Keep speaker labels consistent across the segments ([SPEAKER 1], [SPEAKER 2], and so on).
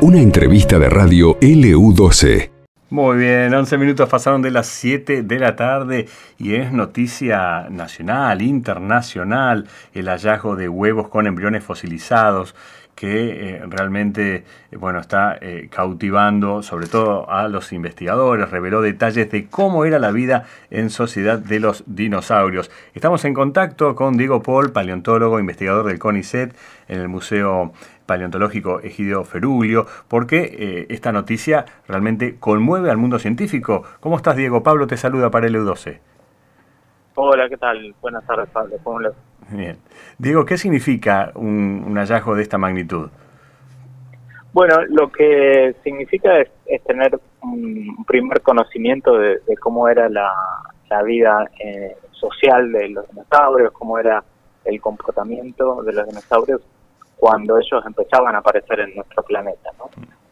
[SPEAKER 1] Una entrevista de radio LU12.
[SPEAKER 2] Muy bien, 11 minutos pasaron de las 7 de la tarde y es noticia nacional, internacional, el hallazgo de huevos con embriones fosilizados que eh, realmente eh, bueno, está eh, cautivando sobre todo a los investigadores, reveló detalles de cómo era la vida en sociedad de los dinosaurios. Estamos en contacto con Diego Paul, paleontólogo, investigador del CONICET en el Museo Paleontológico Egidio Ferulio, porque esta noticia realmente conmueve al mundo científico. ¿Cómo estás, Diego? Pablo te saluda para el EU12.
[SPEAKER 3] Hola, ¿qué tal? Buenas tardes, Pablo. ¿Cómo le
[SPEAKER 2] Bien. Diego, ¿qué significa un, hallazgo de esta magnitud?
[SPEAKER 3] Bueno, lo que significa es, tener un primer conocimiento de, cómo era la, vida eh, social de los dinosaurios, cómo era el comportamiento de los dinosaurios cuando ellos empezaban a aparecer en nuestro planeta. ¿no?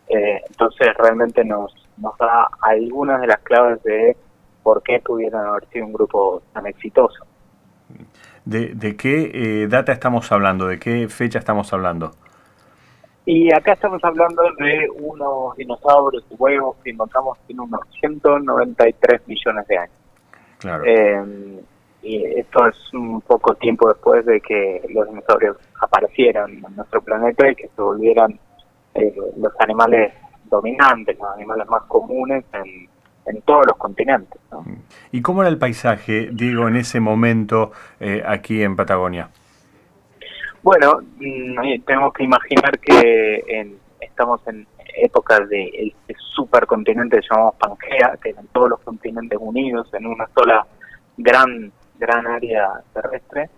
[SPEAKER 3] Eh, entonces realmente nos, nos da algunas de las claves de por qué pudieron haber sido un grupo tan exitoso.
[SPEAKER 2] ¿De, qué eh, data estamos hablando? ¿De qué fecha estamos hablando?
[SPEAKER 3] Y acá estamos hablando de unos dinosaurios huevos que encontramos en unos 193 millones de años.
[SPEAKER 2] Claro.
[SPEAKER 3] Eh, y esto es un poco tiempo después de que los dinosaurios aparecieran en nuestro planeta y que se volvieran eh, los animales dominantes, los animales más comunes en, en todos los continentes.
[SPEAKER 2] ¿Y cómo era el paisaje, digo, en ese momento eh, aquí en Patagonia?
[SPEAKER 3] Bueno, mm, tenemos que imaginar que estamos en épocas de este supercontinente que llamamos Pangea, que eran todos los continentes unidos en una sola gran gran área terrestre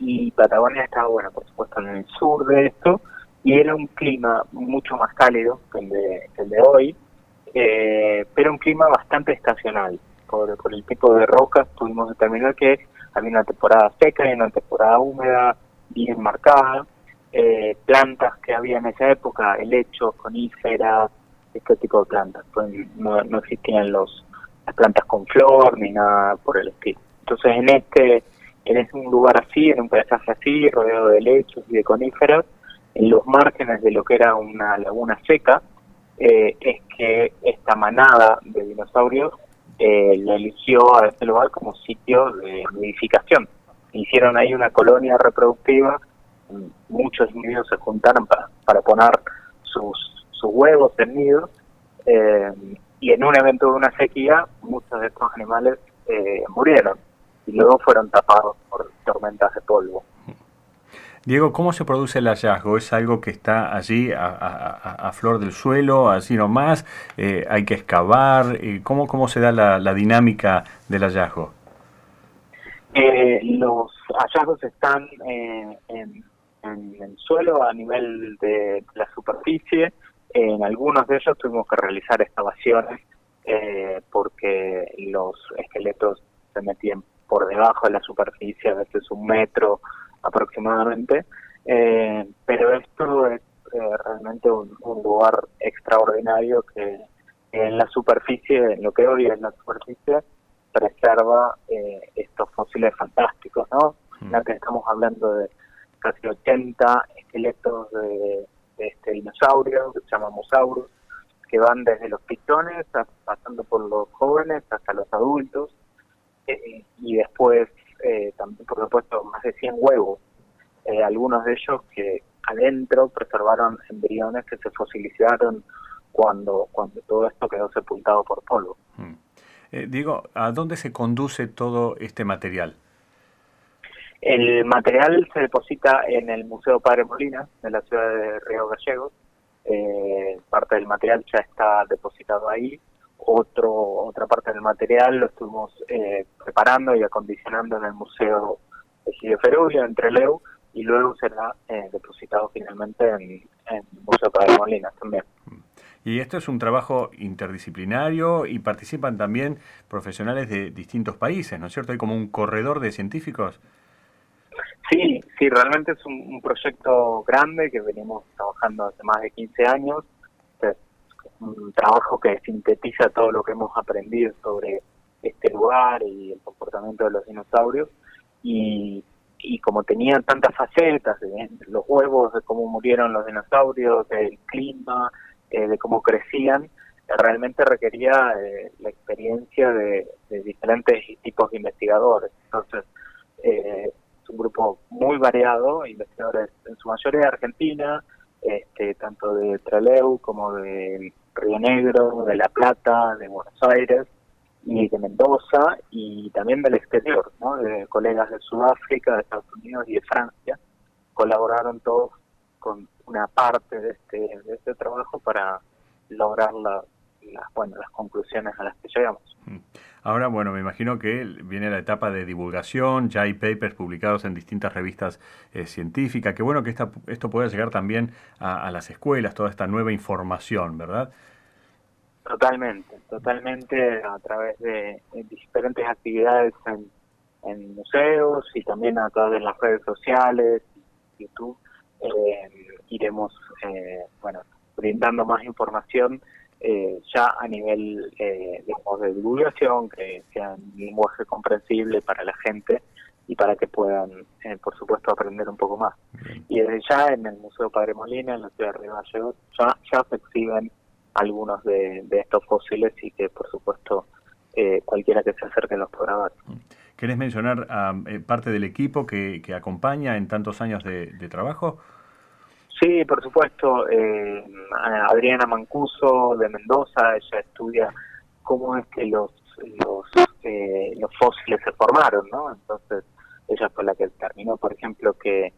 [SPEAKER 3] y Patagonia estaba, bueno, por supuesto en el sur de esto y era un clima mucho más cálido que el de, que el de hoy, eh, pero un clima bastante estacional. Por, el tipo de rocas pudimos determinar que había una temporada seca y una temporada húmeda bien marcada. Eh, plantas que había en esa época, helechos, coníferas, este tipo de plantas. Pues no, no existían los, las plantas con flor ni nada por el estilo. Entonces en este, en un lugar así, en un paisaje así, rodeado de helechos y de coníferas, en los márgenes de lo que era una laguna seca, eh, es que esta manada de dinosaurios eh, lo eligió a este lugar como sitio de nidificación. Hicieron ahí una colonia reproductiva, muchos individuos se juntaron para, para poner sus, sus huevos en nidos, eh, y en un evento de una sequía, muchos de estos animales eh, murieron y luego fueron tapados por tormentas de polvo.
[SPEAKER 2] Diego, ¿cómo se produce el hallazgo? ¿Es algo que está allí a, flor del suelo, así nomás? Eh, ¿Hay que excavar? Eh, ¿cómo, ¿Cómo se da la, dinámica del hallazgo?
[SPEAKER 3] Eh, los hallazgos están en, en, el suelo a nivel de la superficie. En algunos de ellos tuvimos que realizar excavaciones porque los esqueletos se metían por debajo de la superficie, a veces un metro aproximadamente, eh, pero esto es eh, realmente un, lugar extraordinario que en la superficie, en lo que hoy es la superficie, preserva eh, estos fósiles fantásticos, ¿no? Mm. Ya que estamos hablando de casi 80 esqueletos de, este dinosaurio, que se llama Mosaurus, que van desde los pistones, pasando por los jóvenes hasta los adultos, y después eh, también, por supuesto, más de 100 huevos, eh, algunos de ellos que adentro preservaron embriones que se fosilizaron cuando, cuando todo esto quedó sepultado por polvo.
[SPEAKER 2] Mm. Eh, digo, ¿a dónde se conduce todo este material?
[SPEAKER 3] El material se deposita en el Museo Padre Molina, de la ciudad de Río Gallegos. parte del material ya está depositado ahí otro, otra parte del material lo estuvimos eh, preparando y acondicionando en el Museo de Ferulio, en Trelew, y luego será eh, depositado finalmente en, el Museo Padre Molinas también.
[SPEAKER 2] Y esto es un trabajo interdisciplinario y participan también profesionales de distintos países, ¿no es cierto? Hay como un corredor de científicos.
[SPEAKER 3] Sí, sí, realmente es un, un proyecto grande que venimos trabajando hace más de 15 años trabajo que sintetiza todo lo que hemos aprendido sobre este lugar y el comportamiento de los dinosaurios y y como tenía tantas facetas, de los huevos, de cómo murieron los dinosaurios, del clima, eh, de cómo crecían, realmente requería eh, la experiencia de, diferentes tipos de investigadores. Entonces, eh, es un grupo muy variado, investigadores en su mayoría de Argentina, este, tanto de Trelew como de Río Negro, de La Plata, de Buenos Aires y de Mendoza y también del exterior, ¿no? colegas de Sudáfrica, de Estados Unidos y de Francia. Colaboraron todos con una parte de este, de este trabajo para lograr la, las, bueno, las conclusiones a las que llegamos. Mm.
[SPEAKER 2] Ahora, bueno, me imagino que viene la etapa de divulgación, ya hay papers publicados en distintas revistas eh, científicas, qué bueno que esta, esto pueda llegar también a, las escuelas, toda esta nueva información, ¿verdad?
[SPEAKER 3] Totalmente, totalmente a través de, diferentes actividades en, museos y también a través de las redes sociales, YouTube, eh, iremos, eh, bueno, brindando más información eh, ya a nivel eh, de divulgación, que sea un lenguaje comprensible para la gente y para que puedan, eh, por supuesto, aprender un poco más. Y desde ya en el Museo Padre Molina, en la ciudad de Río ya, ya se exhiben algunos de, estos fósiles y que, por supuesto, eh, cualquiera que se acerque los podrá ver.
[SPEAKER 2] ¿Querés mencionar a parte del equipo que, que acompaña en tantos años de trabajo?
[SPEAKER 3] Sí, por supuesto. Eh, Adriana Mancuso de Mendoza, ella estudia cómo es que los los, eh, fósiles se formaron, ¿no? Entonces, ella fue la que determinó, por ejemplo, que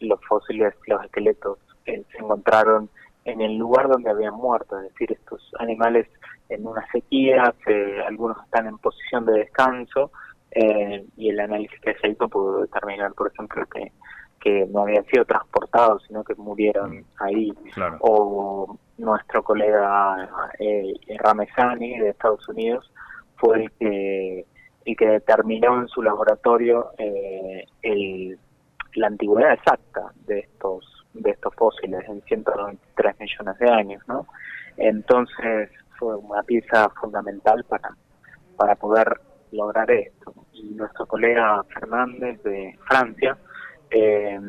[SPEAKER 3] los fósiles, los esqueletos, eh, se encontraron en el lugar donde habían muerto, es decir, estos animales en una sequía, algunos están en posición de descanso, y el análisis que se hizo pudo determinar, por ejemplo, que que no habían sido transportados, sino que murieron mm. ahí. O nuestro colega eh, Ramesani de Estados Unidos fue el que, el que determinó en su laboratorio eh, el, la antigüedad exacta de estos de estos fósiles en 193 millones de años, ¿no? Entonces fue una pieza fundamental para para poder lograr esto. Y nuestro colega Fernández de Francia eh,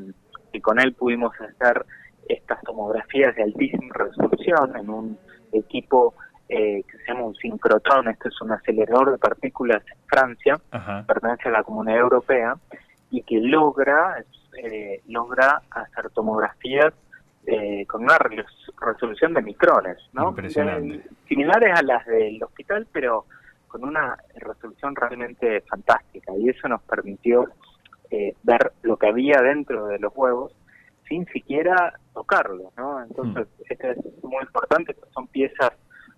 [SPEAKER 3] y con él pudimos hacer estas tomografías de altísima resolución en un equipo eh, que se llama un sincrotrón, este es un acelerador de partículas en Francia, pertenece a la Comunidad Europea, y que logra, eh, logra hacer tomografías eh, con una resolución de micrones, ¿no? similares a las del hospital, pero con una resolución realmente fantástica, y eso nos permitió eh, ver lo que había dentro de los huevos sin siquiera tocarlos, ¿no? Entonces, mm. esto es muy importante, son piezas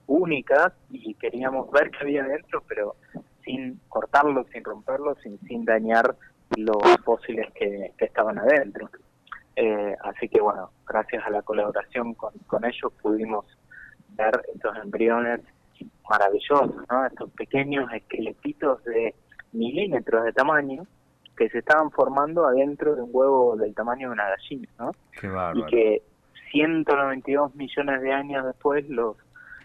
[SPEAKER 3] únicas y queríamos ver qué había dentro, pero sin cortarlos, sin romperlos, sin, sin dañar los fósiles que, estaban adentro. Eh, así que bueno, gracias a la colaboración con, con ellos pudimos ver estos embriones maravillosos, ¿no? Estos pequeños esqueletitos de milímetros de tamaño que se estaban formando adentro de un huevo del tamaño de una gallina, ¿no? y que 192 millones de años después los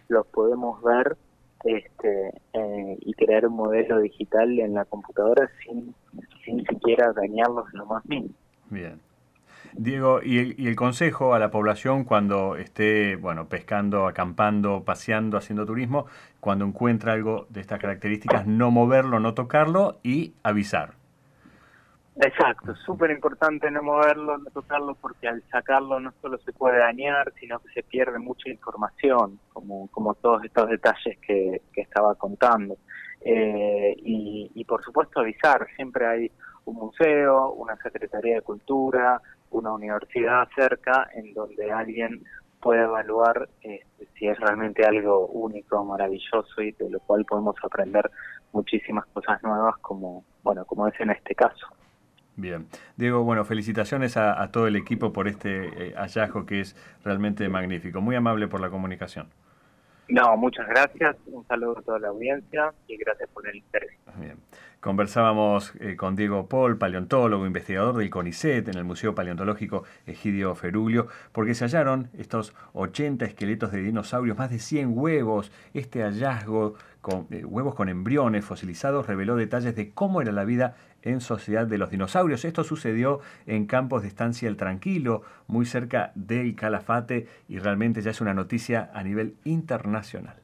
[SPEAKER 3] los podemos ver este eh, y crear un modelo digital en la computadora sin sin siquiera dañarlos lo más mínimo.
[SPEAKER 2] Bien. Diego, ¿y el, ¿y el, consejo a la población cuando esté, bueno, pescando, acampando, paseando, haciendo turismo, cuando encuentra algo de estas características, no moverlo, no tocarlo y avisar?
[SPEAKER 3] Exacto, súper importante no moverlo, no tocarlo, porque al sacarlo no solo se puede dañar, sino que se pierde mucha información, como, como todos estos detalles que, que estaba contando. Eh, y, y por supuesto avisar, siempre hay un museo, una Secretaría de Cultura, una universidad cerca en donde alguien puede evaluar este, si es realmente algo único, maravilloso y de lo cual podemos aprender muchísimas cosas nuevas como, bueno, como es en este caso.
[SPEAKER 2] Bien. Diego, bueno, felicitaciones a, todo el equipo por este eh, hallazgo que es realmente magnífico. Muy amable por la comunicación.
[SPEAKER 3] No, muchas gracias. Un saludo a toda la audiencia y gracias por el interés.
[SPEAKER 2] Bien. Conversábamos eh, con Diego Paul, paleontólogo, investigador del CONICET en el Museo Paleontológico Egidio Ferulio, porque se hallaron estos 80 esqueletos de dinosaurios, más de 100 huevos, este hallazgo con, eh, huevos con embriones fosilizados reveló detalles de cómo era la vida en sociedad de los dinosaurios. Esto sucedió en campos de estancia El Tranquilo, muy cerca del Calafate, y realmente ya es una noticia a nivel internacional.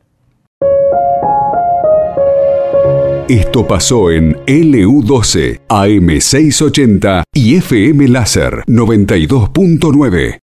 [SPEAKER 1] Esto pasó en LU12, AM680 y FM Láser 92.9.